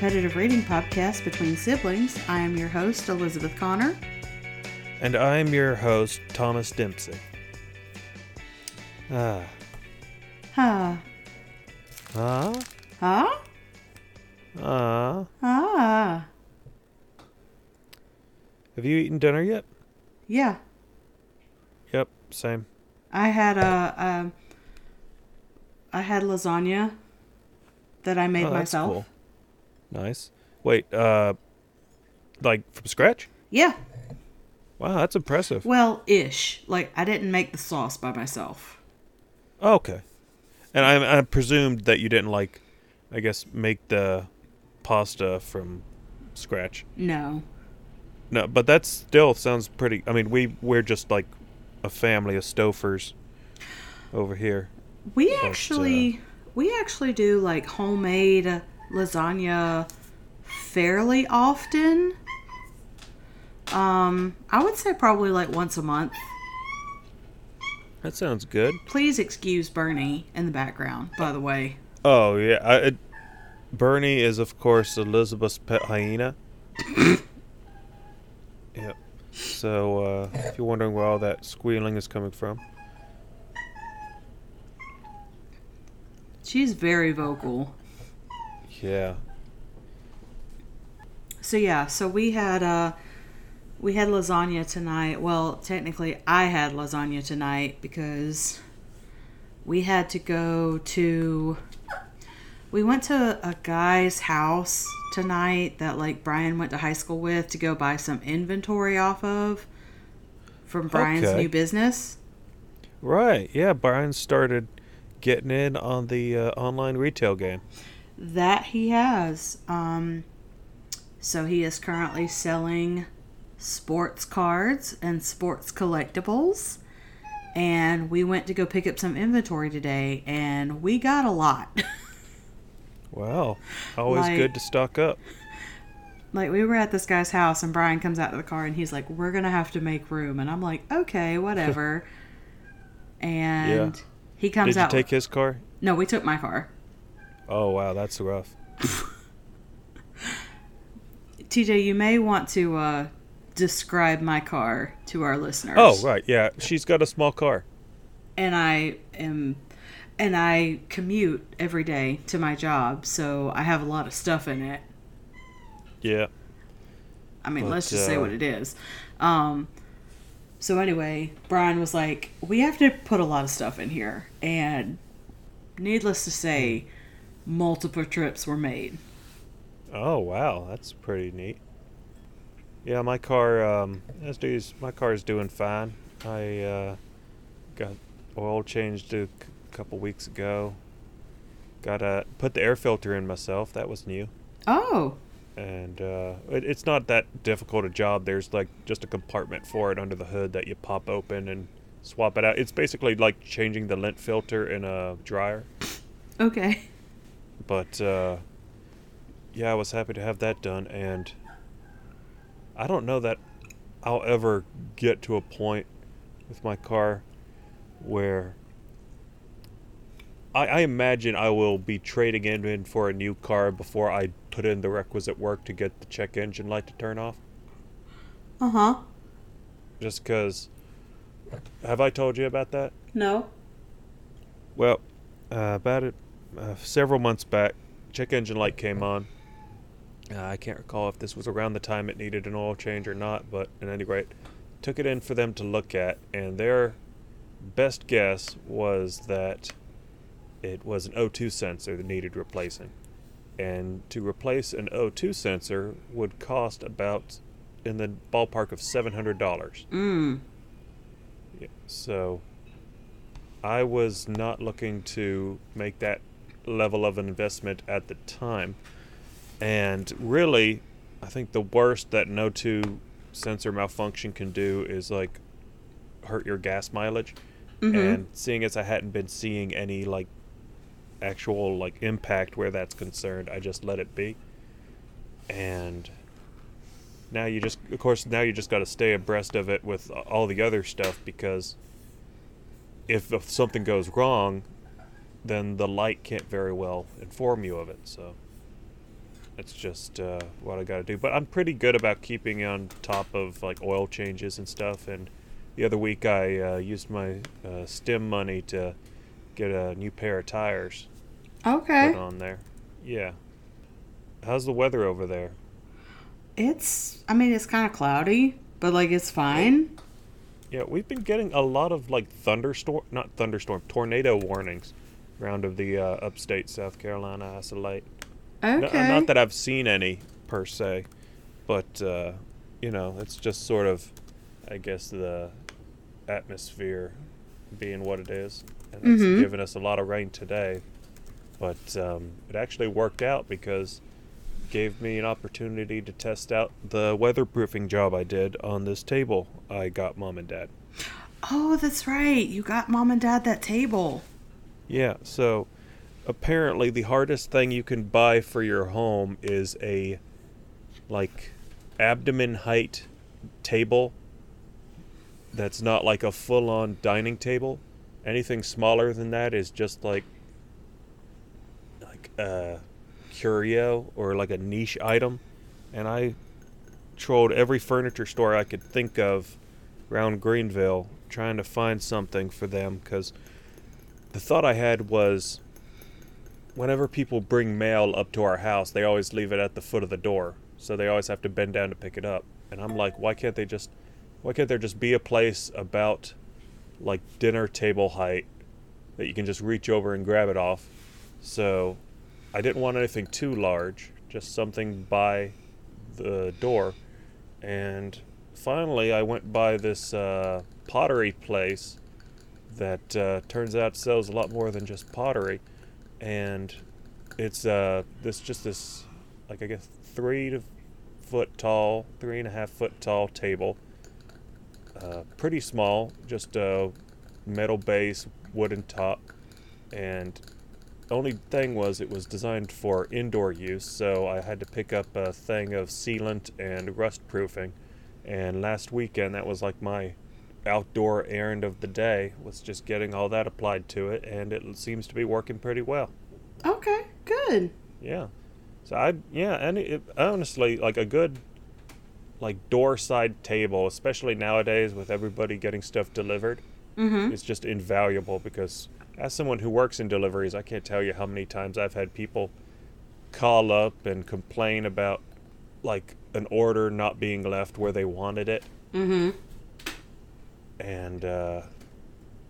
competitive reading podcast between siblings. I am your host, Elizabeth Connor. And I'm your host, Thomas Dempsey. Ah. Huh. Ah? Huh? Ah. Ah. Have you eaten dinner yet? Yeah. Yep, same. I had a, um, had lasagna that I made oh, that's myself. cool. Nice. Wait, uh, like from scratch? Yeah. Wow, that's impressive. Well, ish. Like I didn't make the sauce by myself. okay. And I, I presumed that you didn't like, I guess, make the pasta from scratch. No. No, but that still sounds pretty. I mean, we we're just like a family of Stouffer's over here. We But, uh, actually we actually do like homemade lasagna fairly often. Um, I would say probably like once a month. That sounds good. Please excuse Bernie in the background, by the way. Oh yeah, I, it, Bernie is of course Elizabeth's pet hyena. yep. So uh, if you're wondering where all that squealing is coming from, She's very vocal. Yeah. So yeah, so we had uh we had lasagna tonight. Well, technically I had lasagna tonight because we had to go to we went to a guy's house tonight that like Brian went to high school with to go buy some inventory off of from Brian's Okay. new business. Right. Yeah. Brian started getting in on the uh, online retail game. That he has. Um, so he is currently selling sports cards and sports collectibles. And we went to go pick up some inventory today, and we got a lot. Wow. Always Like- good to stock up. like, we were at this guy's house, and Brian comes out of the car, and he's like, We're going to have to make room. And I'm like, Okay, whatever. and he comes Did you out. take his car? no, we took my car. Oh wow, that's rough. TJ, you may want to uh, describe my car to our listeners. Oh right, yeah. She's got a small car. and I am and I commute every day to my job, so I have a lot of stuff in it. Yeah. I mean, But, let's just say uh, what it is. Um so anyway, Brian was like, "We have to put a lot of stuff in here." And needless to say, multiple trips were made. Oh wow, that's pretty neat. Yeah, my car, um, as dudes, my car is doing fine. I uh, got oil changed a c- couple weeks ago. Got to put the air filter in myself. That was new, Oh, and uh, it, it's not that difficult a job. There's like just a compartment for it under the hood that you pop open and swap it out. It's basically like changing the lint filter in a dryer. okay. But uh, yeah, I was happy to have that done, and I don't know that I'll ever get to a point with my car where I, I imagine I will be trading in, for a new car before I put in the requisite work to get the check engine light to turn off. Uh-huh. Just because. Have I told you about that? No. Well, uh, about it, uh, several months back, check engine light came on. Uh, I can't recall if this was around the time it needed an oil change or not, but at any rate, took it in for them to look at, and their best guess was that it was an O2 sensor that needed replacing. And to replace an O2 sensor would cost about in the ballpark of $700. Mm. Yeah, so I was not looking to make that level of investment at the time. And really, I think the worst that an O2 sensor malfunction can do is like hurt your gas mileage. Mhm. And seeing as I hadn't been seeing any like actual like impact where that's concerned, I just let it be. And now you just of course now you just got to stay abreast of it with all the other stuff because if, if something goes wrong, then the light can't very well inform you of it. So that's just uh, what I got to do. But I'm pretty good about keeping on top of like oil changes and stuff. And the other week I uh, used my uh, stim money to get a new pair of tires Okay. put on there. Yeah. How's the weather over there? It's, I mean, it's kind of cloudy, but like it's fine. Yeah, we've been getting a lot of like thunderstorm, not thunderstorm, tornado warnings around of the uh, upstate South Carolina isolate. N- Okay. not that I've seen any per se, but uh, you know, it's just sort of, I guess, the atmosphere being what it is, and it's Mhm. given us a lot of rain today. But um, it actually worked out because it gave me an opportunity to test out the weatherproofing job I did on this table I got mom and dad. oh, that's right. You got mom and dad that table. Yeah, so apparently the hardest thing you can buy for your home is a like abdomen height table that's not like a full on dining table. Anything smaller than that is just like like a curio or like a niche item. And I trolled every furniture store I could think of around Greenville trying to find something for them because the thought I had was whenever people bring mail up to our house, they always leave it at the foot of the door. So they always have to bend down to pick it up. And I'm like, why can't they just why can't there just be a place about like dinner table height that you can just reach over and grab it off? So I didn't want anything too large, just something by the door. And finally I went by this uh, pottery place that uh, turns out sells a lot more than just pottery, and it's uh this just this like I guess three to foot tall, three and a half foot tall table. Uh, pretty small, just a metal base, wooden top, and only thing was it was designed for indoor use, so I had to pick up a thing of sealant and rust proofing. And last weekend, that was like my outdoor errand of the day was just getting all that applied to it and it seems to be working pretty well Okay, good. yeah so i yeah and it, honestly like a good like door side table especially nowadays with everybody getting stuff delivered Mm-hmm. it's just invaluable because as someone who works in deliveries i can't tell you how many times i've had people call up and complain about like an order not being left where they wanted it Mm-hmm. And uh,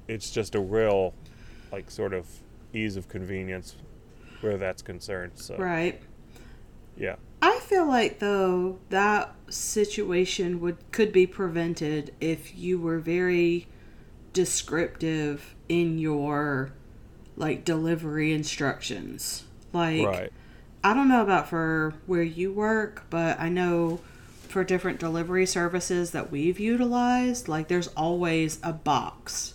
it's just a real like sort of ease of convenience where that's concerned so Right. yeah I feel like though that situation would could be prevented if you were very descriptive in your like delivery instructions. Like right I don't know about for where you work, but I know for different delivery services that we've utilized, like there's always a box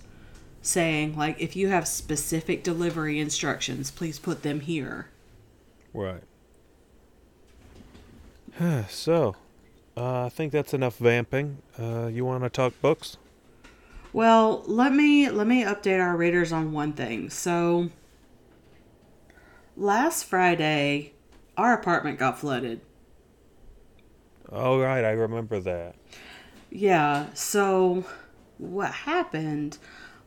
saying like if you have specific delivery instructions, please put them here. right so uh, i think that's enough vamping uh, you want to talk books Well, let me let me update our readers on one thing. So last Friday, our apartment got flooded. Oh right i remember that Yeah, so what happened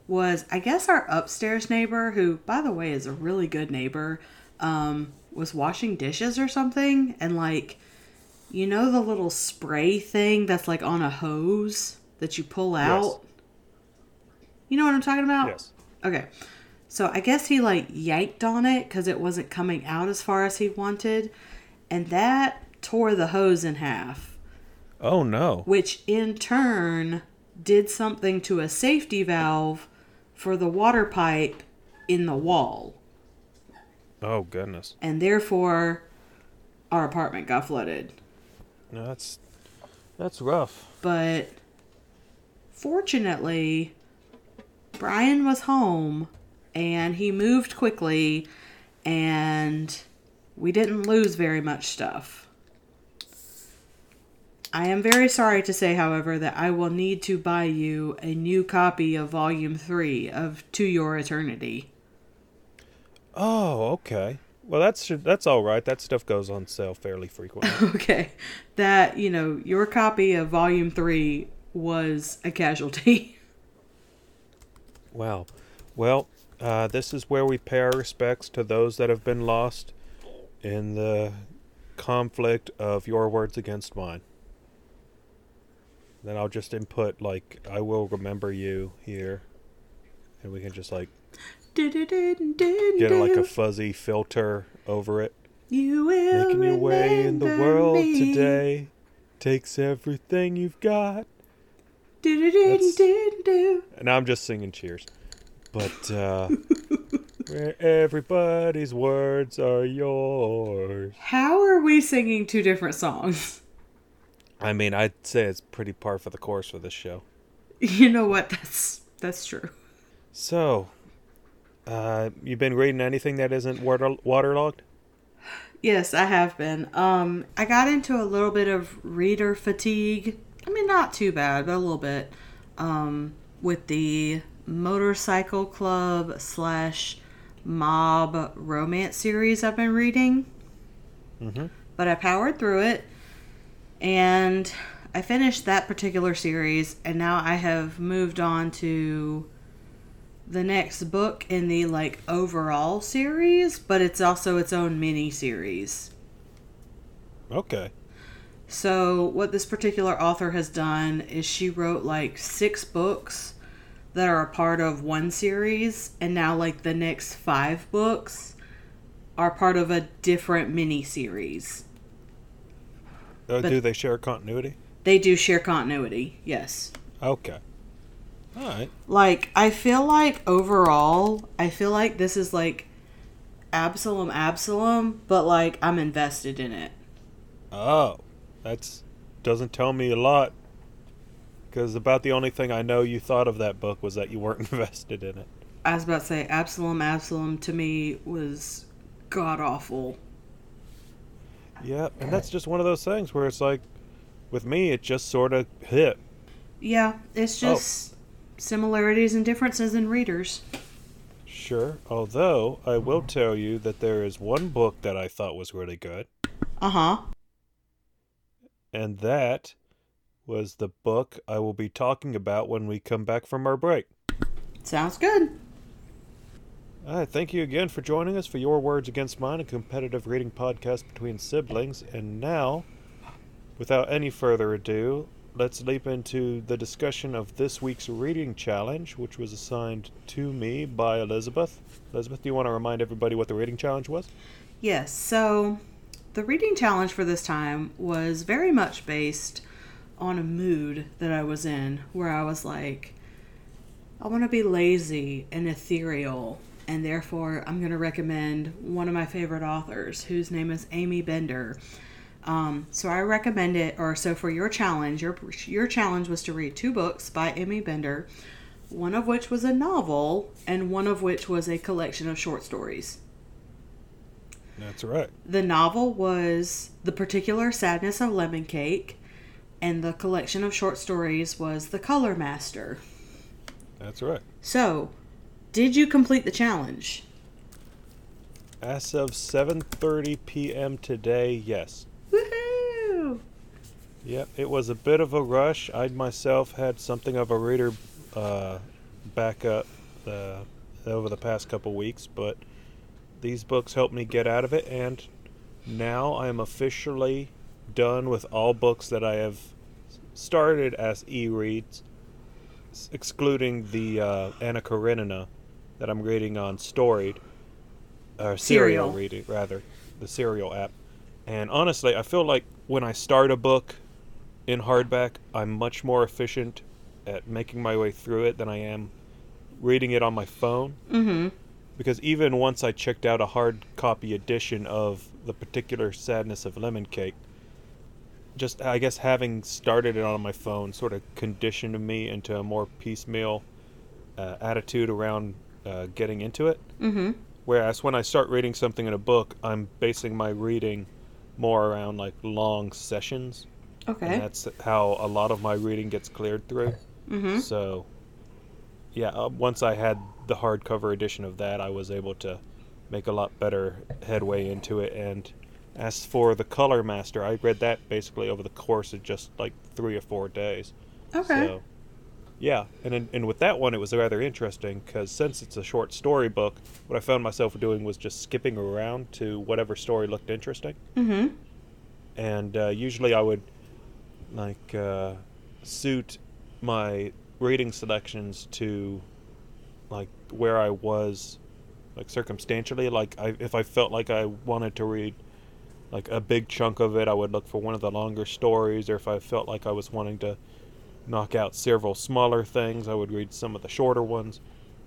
was I guess our upstairs neighbor, who by the way is a really good neighbor, um, was washing dishes or something and like you know the little spray thing that's like on a hose that you pull out? You know what I'm talking about? yes Okay. So I guess he like yanked on it because it wasn't coming out as far as he wanted. And that tore the hose in half, oh no which in turn did something to a safety valve for the water pipe in the wall. oh goodness And therefore, our apartment got flooded. no, that's that's rough But fortunately, Brian was home and he moved quickly and we didn't lose very much stuff. I am very sorry to say, however, that I will need to buy you a new copy of Volume 3 of To Your Eternity. Oh, okay. Well, that's that's all right. That stuff goes on sale fairly frequently. Okay. That, you know, your copy of Volume 3 was a casualty. wow. Well, uh, this is where we pay our respects to those that have been lost in the conflict of your words against mine. Then I'll just input like I will remember you here, and we can just like get like a fuzzy filter over it. You will Making your way in the world me. today takes everything you've got. And I'm just singing cheers. But uh where everybody's words are yours. How are we singing two different songs? I mean, I'd say it's pretty par for the course for this show. You know what? That's that's true. So, uh you've been reading anything that isn't water waterlogged? Yes, I have been. Um, I got into a little bit of reader fatigue. I mean, not too bad, but a little bit. Um, with the motorcycle club slash mob romance series I've been reading. Mm-hmm. But I powered through it, and I finished that particular series, and now I have moved on to the next book in the like overall series, but it's also its own mini series. Okay. So, what this particular author has done is she wrote like six books that are a part of one series, and now, like, the next five books are part of a different mini series. Uh, do they share continuity? They do share continuity, yes. Okay. All right. Like, I feel like overall, I feel like this is like Absalom Absalom, but like I'm invested in it. Oh, that's doesn't tell me a lot. Because about the only thing I know you thought of that book was that you weren't invested in it. I was about to say Absalom Absalom to me was god awful. Yeah, and that's just one of those things where it's like, with me, it just sort of hit. Yeah, it's Oh. just similarities and differences in readers. Sure. Although I will tell you that there is one book that I thought was really good, Uh huh. and that was the book I will be talking about when we come back from our break. Sounds good. All right, thank you again for joining us for Your Words Against Mine, a competitive reading podcast between siblings. And now, without any further ado, let's leap into the discussion of this week's reading challenge, which was assigned to me by Elizabeth. Elizabeth, do you want to remind everybody what the reading challenge was? Yes, so the reading challenge for this time was very much based on a mood that I was in where I was like, I want to be lazy and ethereal, and therefore I'm going to recommend one of my favorite authors whose name is Aimee Bender. Um, so I recommend it, or so for your challenge, your your challenge was to read two books by Aimee Bender, one of which was a novel, and one of which was a collection of short stories. That's right. The novel was The Particular Sadness of Lemon Cake, and the collection of short stories was The Color Master. That's right. So, did you complete the challenge? As of 7:30 p.m. today, yes. Woohoo! Yep, it was a bit of a rush. I myself had something of a reader uh, backup uh, over the past couple weeks, but these books helped me get out of it, and now I am officially done with all books that I have started as e-reads, excluding the uh, Anna Karenina that I'm reading on Storied, or serial Serial. reading rather, the serial app. And honestly, I feel like when I start a book in hardback, I'm much more efficient at making my way through it than I am reading it on my phone. Mm-hmm. Because even once I checked out a hard copy edition of the particular sadness of lemon cake, just I guess having started it on my phone sort of conditioned me into a more piecemeal uh, attitude around uh, getting into it. Mm-hmm. Whereas when I start reading something in a book, I'm basing my reading more around like long sessions Okay. And that's how a lot of my reading gets cleared through. Mm-hmm. So, yeah, uh, once I had the hardcover edition of that, I was able to make a lot better headway into it. And as for the Color Master, I read that basically over the course of just like three or four days. Okay. So, yeah, and in, and with that one, it was rather interesting because since it's a short story book, what I found myself doing was just skipping around to whatever story looked interesting Mm-hmm. and uh, usually I would like uh, suit my reading selections to like where I was like circumstantially like I, if I felt like I wanted to read like a big chunk of it I would look for one of the longer stories or if I felt like I was wanting to knock out several smaller things I would read some of the shorter ones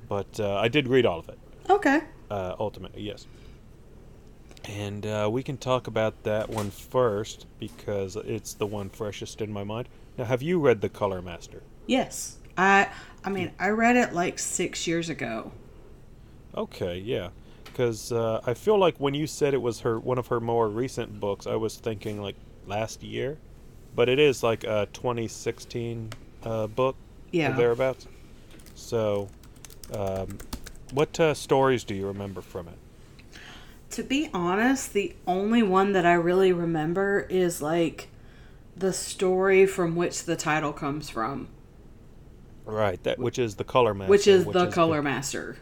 but uh, I did read all of it Okay. uh, ultimately, yes. And uh, we can talk about that one first because it's the one freshest in my mind. Now, have you read The Color Master? Yes. I I mean, I read it like six years ago. Okay, yeah. Because uh, I feel like when you said it was her one of her more recent books, I was thinking like last year, but it is like a 2016 uh, book or Yeah. thereabouts. So, um, what uh, stories do you remember from it? To be honest, the only one that I really remember is like the story from which the title comes from, Right, that which is the Color Master, which is the Color Master.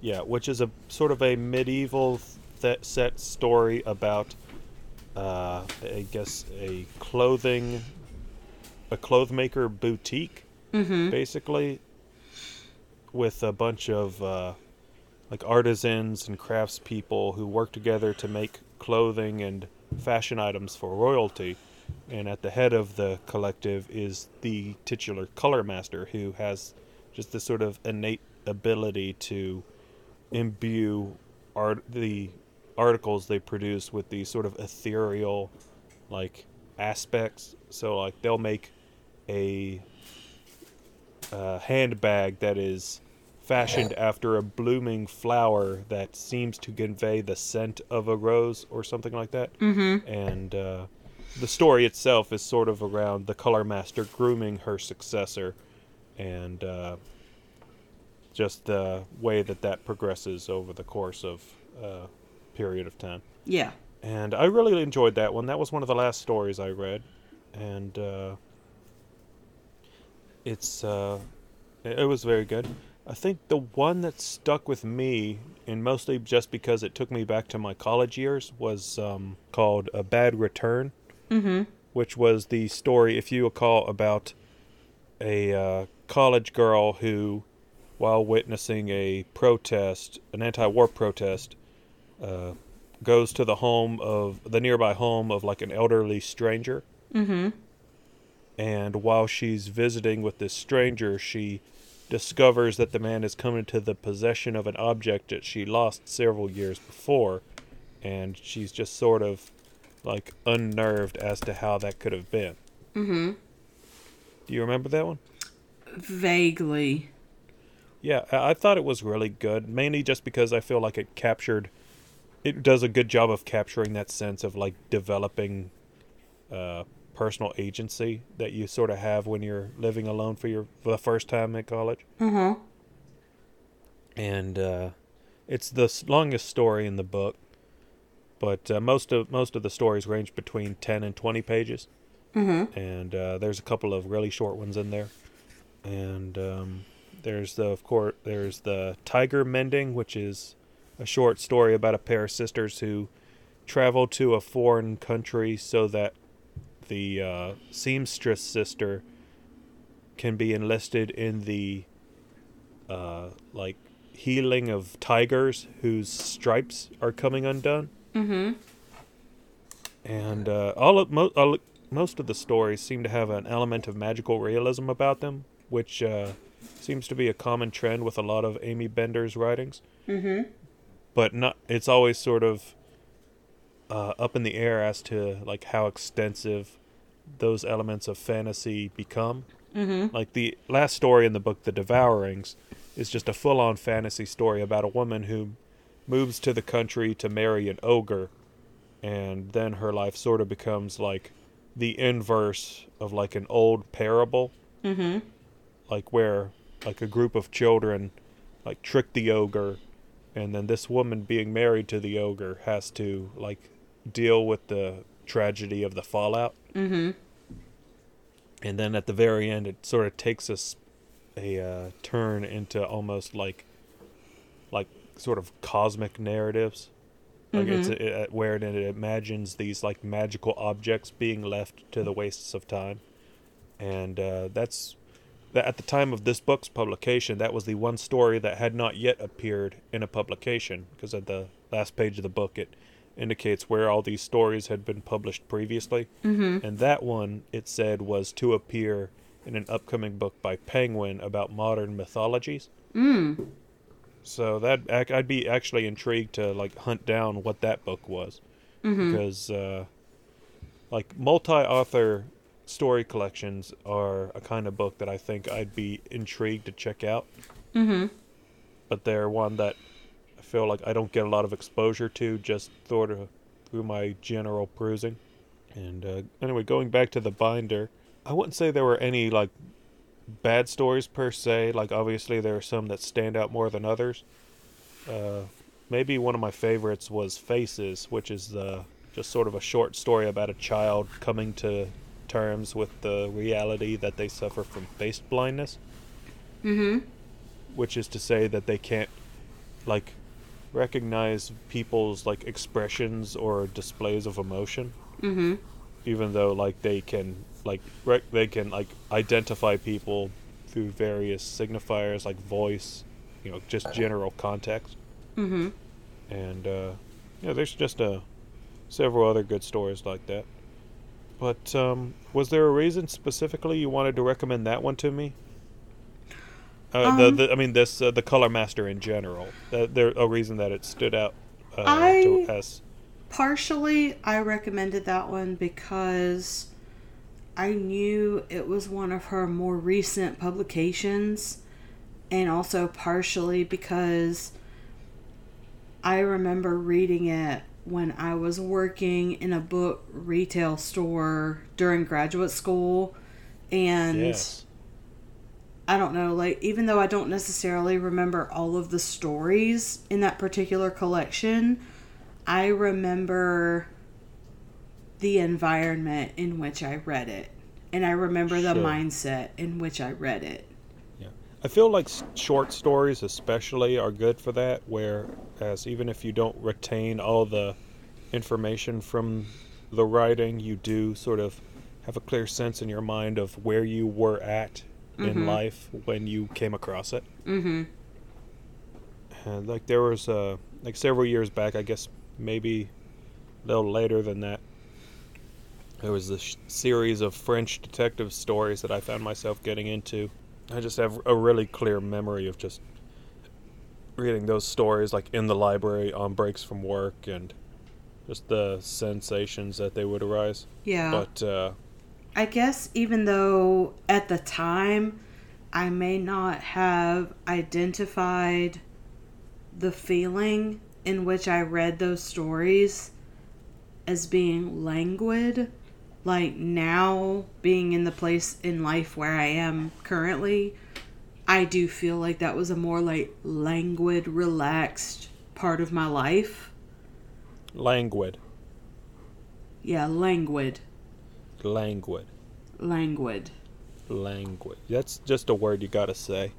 Yeah, which is a sort of a medieval th- set story about, uh, I guess, a clothing, a clothmaker boutique, Mm-hmm. basically, with a bunch of uh, like artisans and craftspeople who work together to make clothing and fashion items for royalty. And at the head of the collective is the titular color master, who has just this sort of innate ability to imbue art the articles they produce with these sort of ethereal like aspects so like they'll make a uh, handbag that is fashioned after a blooming flower that seems to convey the scent of a rose or something like that Mm-hmm. and uh, the story itself is sort of around the color master grooming her successor and uh, just the way that that progresses over the course of a period of time. Yeah. and i really enjoyed that one. That was one of the last stories i read. And uh, it's uh, it was very good. I think the one that stuck with me and mostly just because it took me back to my college years was um, called a bad return. Mm-hmm. which was the story, if you recall, about a uh, college girl who, while witnessing a protest, an anti-war protest, uh, goes to the home of the nearby home of like an elderly stranger, Mm-hmm. and while she's visiting with this stranger, she discovers that the man has come into the possession of an object that she lost several years before, and she's just sort of like unnerved as to how that could have been. Mm-hmm. Do you remember that one? Vaguely. Yeah, I I thought it was really good, mainly just because I feel like it captured, it does a good job of capturing that sense of like developing uh, personal agency that you sort of have when you're living alone for your for the first time at college. Mm-hmm. and uh, it's the longest story in the book. But uh, most of most of the stories range between ten and twenty pages, Mm-hmm. and uh, there's a couple of really short ones in there. And um, there's the of course there's the tiger mending, which is a short story about a pair of sisters who travel to a foreign country so that the uh, seamstress sister can be enlisted in the uh, like healing of tigers whose stripes are coming undone Mm-hmm. and uh, all of mo- all, most of the stories seem to have an element of magical realism about them, which uh, seems to be a common trend with a lot of Aimee Bender's writings. Mm-hmm. But not, it's always sort of uh, up in the air as to like how extensive those elements of fantasy become. Mm-hmm. Like the last story in the book, The Devourings, is just a full-on fantasy story about a woman who moves to the country to marry an ogre, and then her life sort of becomes like the inverse of like an old parable, Mm-hmm. like where like a group of children like trick the ogre, and then this woman being married to the ogre has to like deal with the tragedy of the fallout. Mm-hmm. and then at the very end it sort of takes us a uh, turn into almost like like sort of cosmic narratives like it's Mhm. it, where it, it imagines these like magical objects being left to the wastes of time and uh, that's that at the time of this book's publication that was the one story that had not yet appeared in a publication because at the last page of the book it indicates where all these stories had been published previously Mm-hmm. and that one, it said, was to appear in an upcoming book by Penguin about modern mythologies. Mm. So that I'd be actually intrigued to like hunt down what that book was Mm-hmm. because uh, like multi-author story collections are a kind of book that I think I'd be intrigued to check out. Mm-hmm. But they're one that I feel like I don't get a lot of exposure to just sort of through my general perusing. And uh, anyway, going back to the binder, I wouldn't say there were any like bad stories per se. Like obviously there are some that stand out more than others. Uh, maybe one of my favorites was Faces, which is the just sort of a short story about a child coming to terms with the reality that they suffer from face blindness Mm-hmm. which is to say that they can't like recognize people's like expressions or displays of emotion Mm-hmm. even though like they can like rec- they can like identify people through various signifiers like voice you know just general context Mm-hmm. and uh yeah there's just uh several other good stories like that but um was there a reason specifically you wanted to recommend that one to me? Uh, Um, the, the I mean this uh, the color master in general. Uh, there a reason that it stood out uh, to us. Partially, I recommended that one because I knew it was one of her more recent publications, and also partially because I remember reading it when I was working in a book retail store during graduate school, and yes I don't know, like, even though I don't necessarily remember all of the stories in that particular collection, I remember the environment in which I read it. And I remember the mindset in which I read it. I feel like short stories, especially, are good for that. Whereas even if you don't retain all the information from the writing, you do sort of have a clear sense in your mind of where you were at in Mhm. life when you came across it. Mm-hmm. And like there was uh, like several years back, I guess maybe a little later than that. There was this series of French detective stories that I found myself getting into. I just have a really clear memory of just reading those stories like in the library on breaks from work and just the sensations that they would arise. Yeah. But uh, I guess even though at the time I may not have identified the feeling in which I read those stories as being languid, like now being in the place in life where I am currently, I do feel like that was a more like languid, relaxed part of my life. languid, Yeah, languid. languid, Languid. languid. That's just a word you gotta say.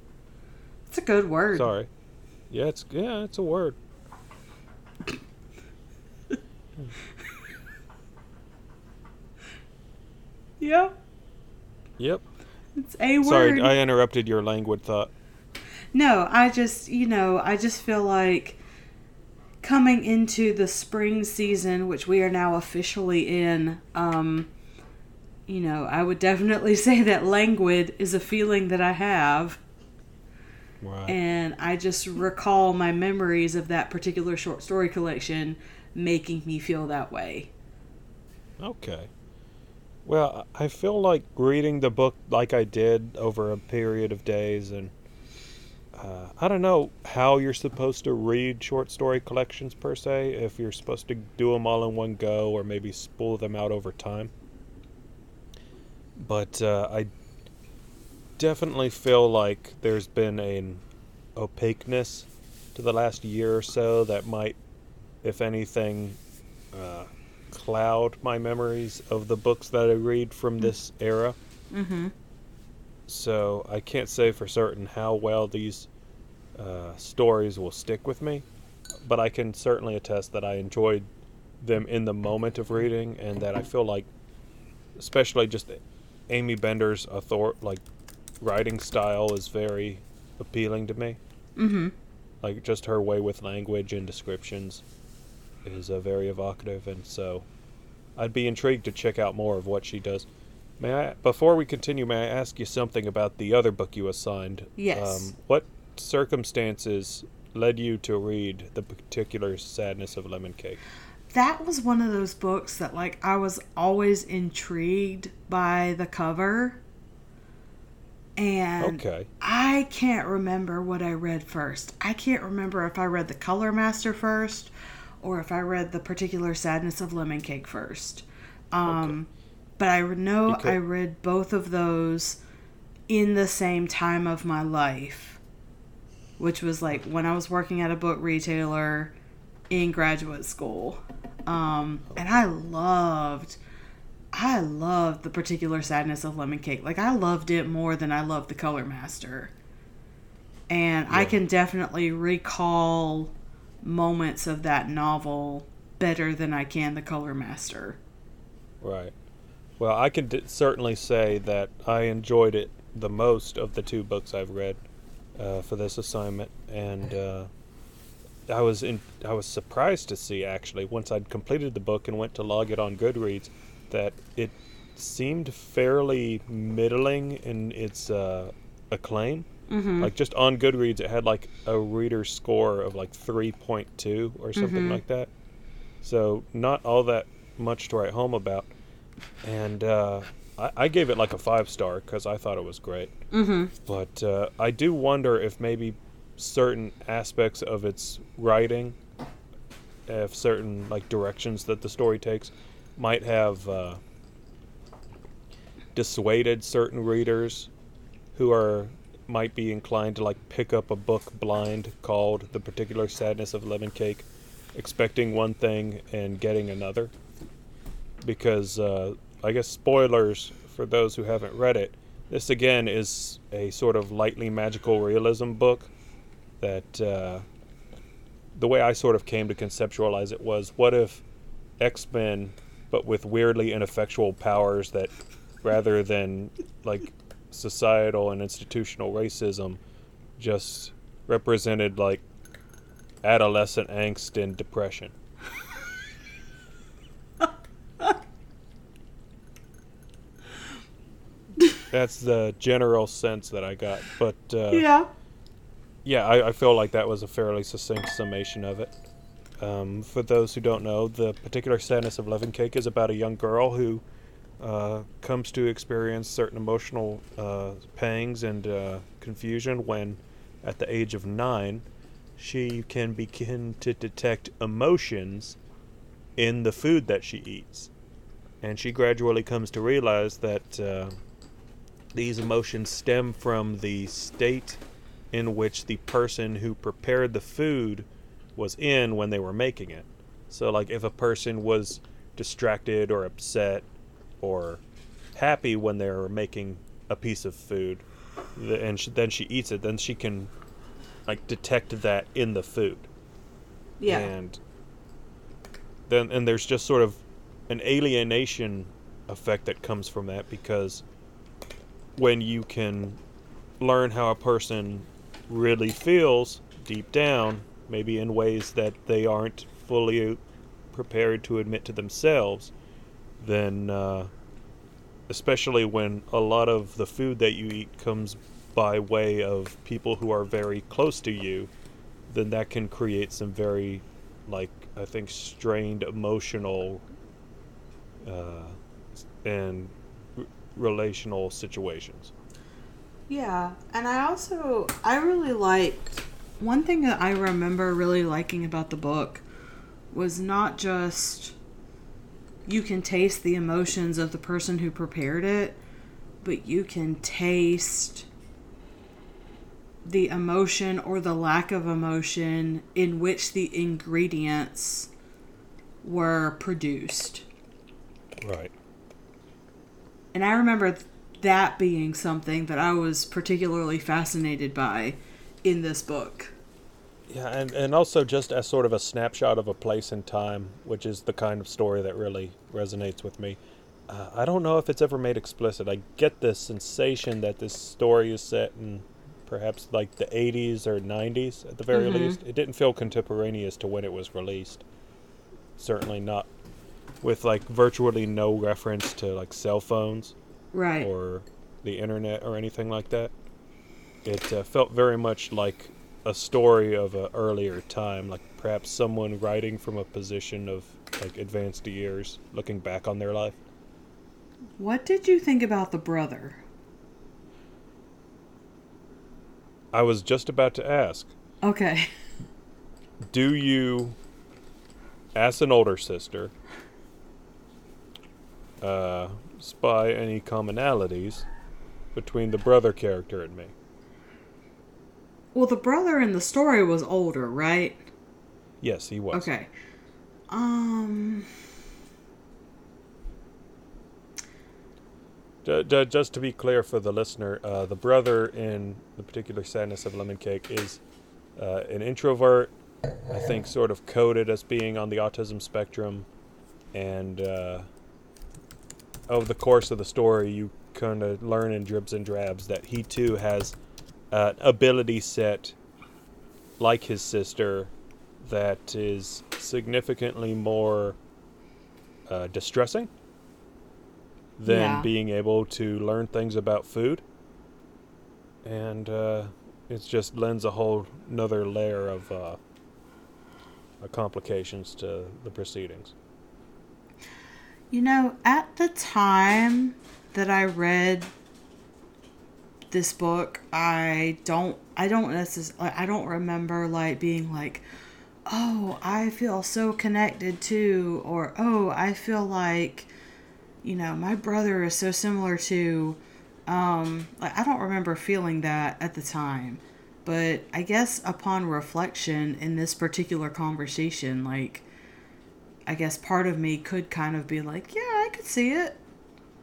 It's a good word. Sorry. Yeah, it's yeah, it's a word. Yeah, Yep. it's a word. Sorry, I interrupted your languid thought. No, I just, you know, I just feel like coming into the spring season, which we are now officially in, um, you know, I would definitely say that languid is a feeling that I have. Right. And I just recall my memories of that particular short story collection making me feel that way. Okay. Well, I feel like reading the book like I did over a period of days, and uh, I don't know how you're supposed to read short story collections per se. If you're supposed to do them all in one go, or maybe spool them out over time. but uh, I definitely feel like there's been an opaqueness to the last year or so that might, if anything, uh, cloud my memories of the books that I read from this era. Mm-hmm. So I can't say for certain how well these uh, stories will stick with me, but I can certainly attest that I enjoyed them in the moment of reading, and that I feel like, especially just Aimee Bender's author like writing style is very appealing to me. Mm-hmm. Like just her way with language and descriptions is uh, very evocative, and so I'd be intrigued to check out more of what she does. May I, before we continue, may I ask you something about the other book you assigned? Yes. Um, what circumstances led you to read the particular sadness of lemon cake? That was one of those books that, like, I was always intrigued by the cover. And Okay. I can't remember what I read first. I can't remember if I read The Color Master first or if I read The Particular Sadness of Lemon Cake first. Um, But I know Because- I read both of those in the same time of my life, which was like when I was working at a book retailer in graduate school. Um, and I loved I loved the particular sadness of lemon cake. Like I loved it more than I loved the color master. And I can definitely recall moments of that novel better than I can the color master. Right. Well, I can d- certainly say that I enjoyed it the most of the two books I've read uh, for this assignment, and uh, I was in I was surprised to see actually once I'd completed the book and went to log it on Goodreads that it seemed fairly middling in its uh, acclaim. Mm-hmm. Like just on Goodreads, it had like a reader score of like 3.2 or something Mhm. like that. So not all that much to write home about. And uh, I, I gave it like a five star because I thought it was great. mm-hmm. But uh, I do wonder if maybe certain aspects of its writing, if certain like directions that the story takes, might have uh, dissuaded certain readers who are might be inclined to like pick up a book blind called "The Particular Sadness of Lemon Cake," expecting one thing and getting another. Because uh, I guess spoilers for those who haven't read it. This again is a sort of lightly magical realism book that uh, the way I sort of came to conceptualize it was what if X Men, but with weirdly ineffectual powers that rather than like societal and institutional racism, just represented like adolescent angst and depression. That's the general sense that I got, but uh, yeah. yeah, I, I feel like that was a fairly succinct summation of it. Um, for those who don't know, the particular sadness of Lemon Cake is about a young girl who uh, comes to experience certain emotional uh, pangs and uh, confusion when, at the age of nine, she can begin to detect emotions in the food that she eats. And she gradually comes to realize that uh, these emotions stem from the state in which the person who prepared the food was in when they were making it. So, like, if a person was distracted or upset or happy when they're making a piece of food, and sh- then she eats it, then she can, like, detect that in the food. Yeah. And then, and there's just sort of an alienation effect that comes from that because when you can learn how a person really feels deep down, maybe in ways that they aren't fully prepared to admit to themselves, then, uh, especially when a lot of the food that you eat comes by way of people who are very close to you, then that can create some very, like, I think, strained emotional uh, and r- relational situations. Yeah, and I also I really liked one thing that I remember really liking about the book was not just you can taste the emotions of the person who prepared it, but you can taste the emotion or the lack of emotion in which the ingredients were produced. Right. And I remember that being something that I was particularly fascinated by in this book. Yeah, and, and also just as sort of a snapshot of a place and time, which is the kind of story that really resonates with me. Uh, I don't know if it's ever made explicit. I get the sensation that this story is set in perhaps like the 80s or 90s at the very Mhm. least. It didn't feel contemporaneous to when it was released. Certainly not with like virtually no reference to like cell phones Right. or the internet or anything like that. It uh, felt very much like a story of an earlier time, like perhaps someone writing from a position of like advanced years, looking back on their life. What did you think about the brother? I was just about to ask, Okay. do you, as an older sister, uh, spy any commonalities between the brother character and me? Well, the brother in the story was older, right? Yes, he was. Okay. Um. Ju- ju- just to be clear for the listener, uh, the brother in the particular sadness of lemon cake is uh, an introvert. I think sort of coded as being on the autism spectrum, and uh, over the course of the story, you kind of learn in dribs and drabs that he too has an ability set like his sister that is significantly more uh, distressing than Yeah. being able to learn things about food. And uh, it just lends a whole another layer of uh, uh, complications to the proceedings. You know, at the time that I read this book, I don't I don't necessarily I don't remember like being like, "Oh, I feel so connected to," or "Oh, I feel like you know, my brother is so similar to um like I don't remember feeling that at the time. But I guess upon reflection in this particular conversation, like I guess part of me could kind of be like, yeah, I could see it.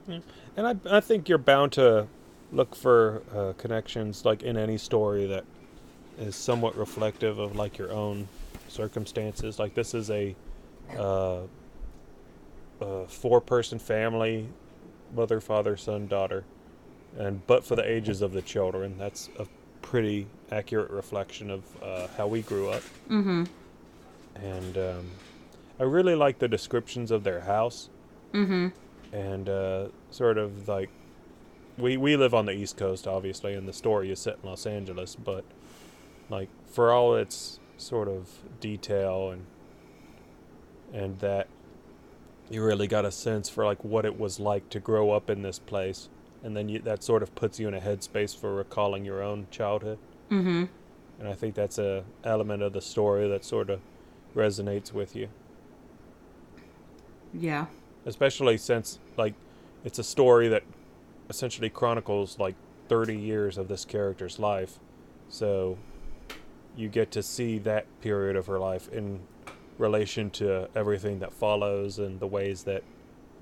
And I, I think you're bound to look for uh, connections, like in any story that is somewhat reflective of like your own circumstances. Like this is a, uh, a four-person family, mother, father, son, daughter, and but for the ages of the children, that's a pretty accurate reflection of uh, how we grew up. Mm-hmm. And um, I really like the descriptions of their house Mm-hmm. and uh, sort of like we we live on the East Coast, obviously, and the story is set in Los Angeles. But like for all its sort of detail and and that you really got a sense for like what it was like to grow up in this place, and then you, that sort of puts you in a headspace for recalling your own childhood. Mm-hmm. And I think that's a element of the story that sort of resonates with you. Yeah. especially since like it's a story that essentially chronicles like 30 years of this character's life so you get to see that period of her life in relation to everything that follows and the ways that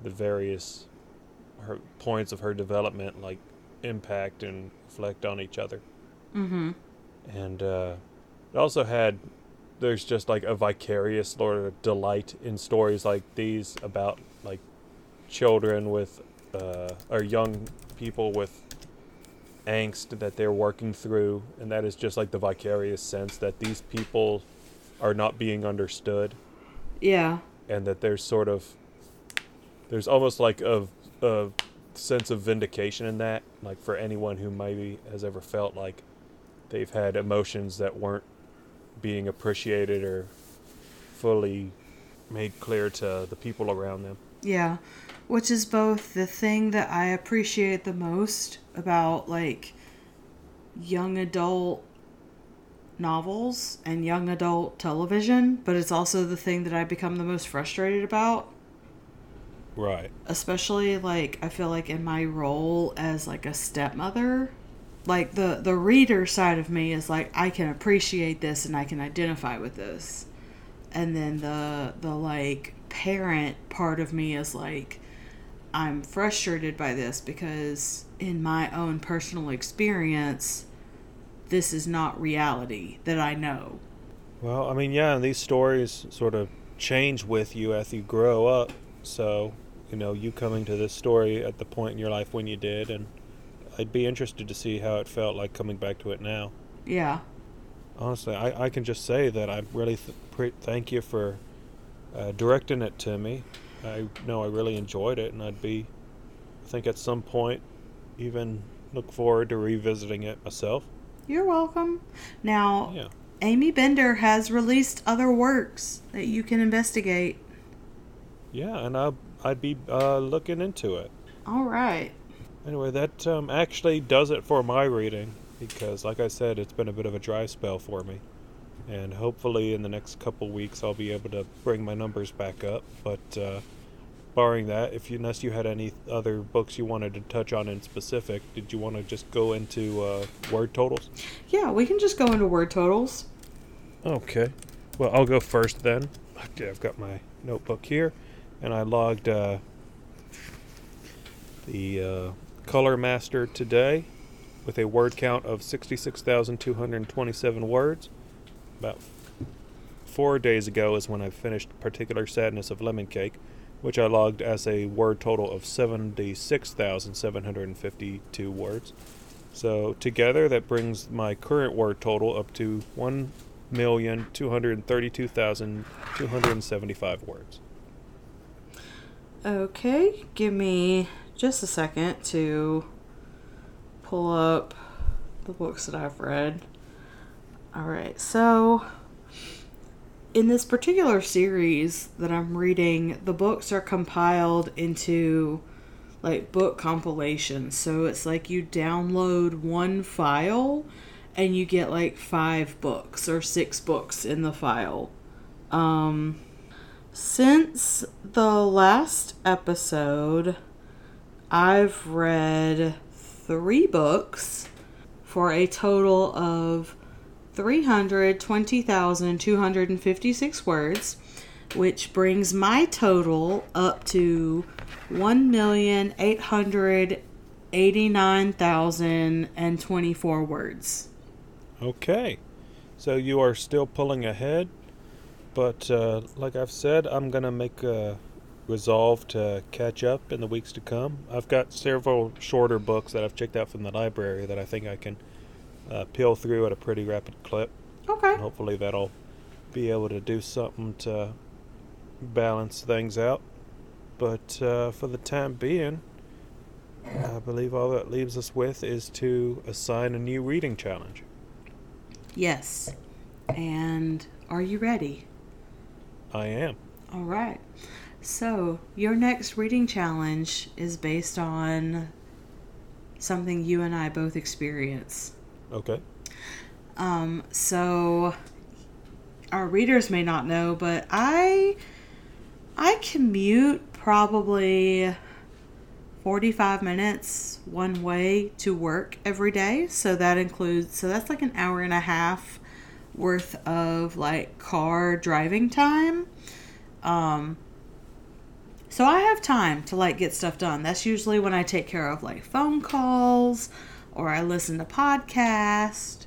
the various her points of her development like impact and reflect on each other Mm-hmm. and uh, it also had there's just like a vicarious sort of delight in stories like these about like children with uh, or young people with angst that they're working through and that is just like the vicarious sense that these people are not being understood Yeah. and that there's sort of there's almost like a, a sense of vindication in that like for anyone who maybe has ever felt like they've had emotions that weren't being appreciated or fully made clear to the people around them Yeah. Which is both the thing that I appreciate the most about like young adult novels and young adult television, but it's also the thing that I become the most frustrated about. Right. especially like I feel like in my role as like a stepmother, like the the reader side of me is like I can appreciate this and I can identify with this. And then the the like parent part of me is like I'm frustrated by this because in my own personal experience this is not reality that I know. Well, I mean, yeah, these stories sort of change with you as you grow up. So, you know, you coming to this story at the point in your life when you did, and I'd be interested to see how it felt like coming back to it now. Yeah. Honestly, I, I can just say that I really th- thank you for uh, directing it to me. I know I really enjoyed it, and I'd be, I think at some point, even look forward to revisiting it myself. You're welcome. Now, Yeah. Aimee Bender has released other works that you can investigate. Yeah, and I, I'd be uh, looking into it. All right. Anyway, that um, actually does it for my reading because, like I said, it's been a bit of a dry spell for me. And hopefully, in the next couple weeks, I'll be able to bring my numbers back up. But uh, barring that, if you, unless you had any other books you wanted to touch on in specific, did you want to just go into uh, word totals? Yeah, we can just go into word totals. Okay. Well, I'll go first then. Okay, I've got my notebook here, and I logged uh, the uh, Color Master today with a word count of 66,227 words. About four days ago is when I finished Particular Sadness of Lemon Cake, which I logged as a word total of 76,752 words. So together, that brings my current word total up to one million two hundred thirty-two thousand two hundred seventy-five words. Okay, give me just a second to pull up the books that I've read. All right, so in this particular series that I'm reading, the books are compiled into like book compilations. So it's like you download one file and you get like five books or six books in the file. Um, since the last episode, I've read three books for a total of 320,256 words, which brings my total up to 1,889,024 words. Okay, so you are still pulling ahead, but uh, like I've said, I'm gonna make a resolve to catch up in the weeks to come. I've got several shorter books that I've checked out from the library that I think I can uh, peel through at a pretty rapid clip. Okay. and hopefully that'll be able to do something to balance things out. But uh, for the time being, I believe all that leaves us with is to assign a new reading challenge. Yes. And are you ready? I am. All right. So, your next reading challenge is based on something you and I both experience. Okay. Um, so our readers may not know, but I I commute probably 45 minutes one way to work every day. So that includes so that's like an hour and a half worth of like car driving time. Um so I have time to like get stuff done. That's usually when I take care of like phone calls or I listen to podcasts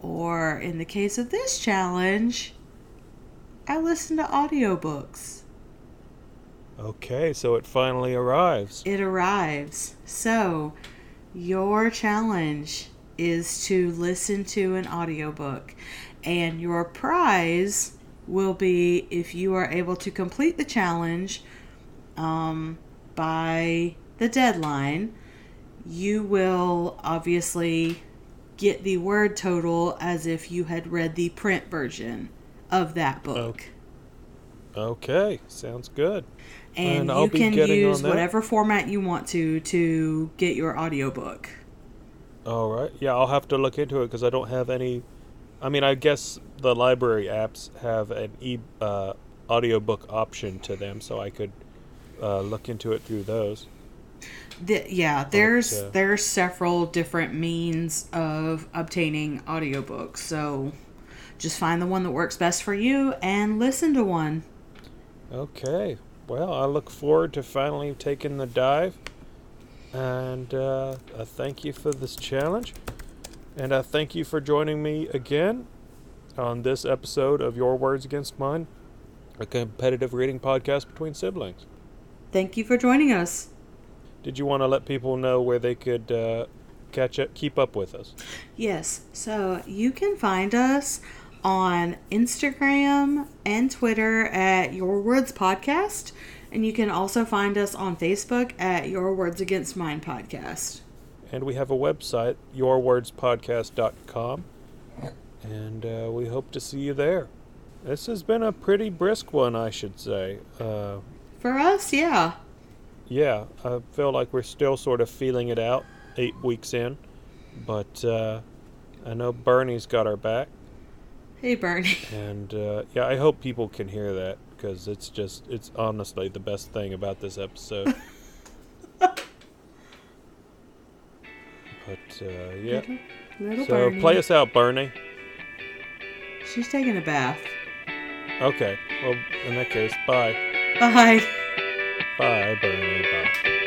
or in the case of this challenge, I listen to audiobooks. Okay, so it finally arrives. It arrives. So, your challenge is to listen to an audiobook, and your prize will be if you are able to complete the challenge um, by the deadline. You will obviously get the word total as if you had read the print version of that book. Okay, sounds good. And, And you can use whatever format you want to to get your audiobook. All right. Yeah, I'll have to look into it because I don't have any. I mean, I guess the library apps have an e uh, audiobook option to them, so I could uh, look into it through those. The, yeah, there's uh, there's several different means of obtaining audiobooks. So just find the one that works best for you and listen to one. Okay. Well, I look forward to finally taking the dive. And uh, I thank you for this challenge. And I thank you for joining me again on this episode of Your Words Against Mine, a competitive reading podcast between siblings. Thank you for joining us. Did you want to let people know where they could uh, catch up, keep up with us? Yes. So you can find us on Instagram and Twitter at Your Words Podcast. And you can also find us on Facebook at Your Words Against Mine Podcast. And we have a website, yourwordspodcast.com. And uh, we hope to see you there. This has been a pretty brisk one, I should say. Uh, For us, yeah. Yeah, I feel like we're still sort of feeling it out eight weeks in. But uh, I know Bernie's got our back. Hey, Bernie. And uh, yeah, I hope people can hear that because it's just, it's honestly the best thing about this episode. but uh, yeah. Little So Bernie. play us out, Bernie. She's taking a bath. Okay. Well, in that case, bye. Bye. Bye, Bernie. Bye.